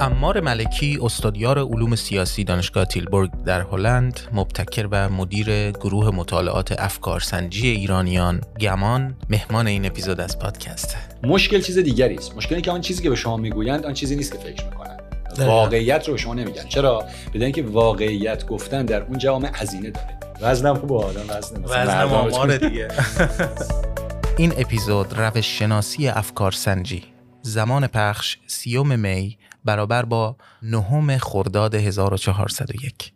امار ملکی استادیار علوم سیاسی دانشگاه تیلبورگ در هلند مبتکر و مدیر گروه مطالعات افکارسنجی ایرانیان گمان مهمان این اپیزود از پادکست. مشکل چیز دیگری است. مشکلی که آن چیزی که به شما می‌گویند آن چیزی نیست که فکر می‌کنند. واقعیت رو به شما نمیگن. چرا؟ بدون که واقعیت گفتن در اون جامعه هزینه داره. وزنم خوب آدم وزن وزن دیگه. این اپیزود روش شناسی افکارسنجی. زمان پخش سیوم می برابر با نهم خرداد 1401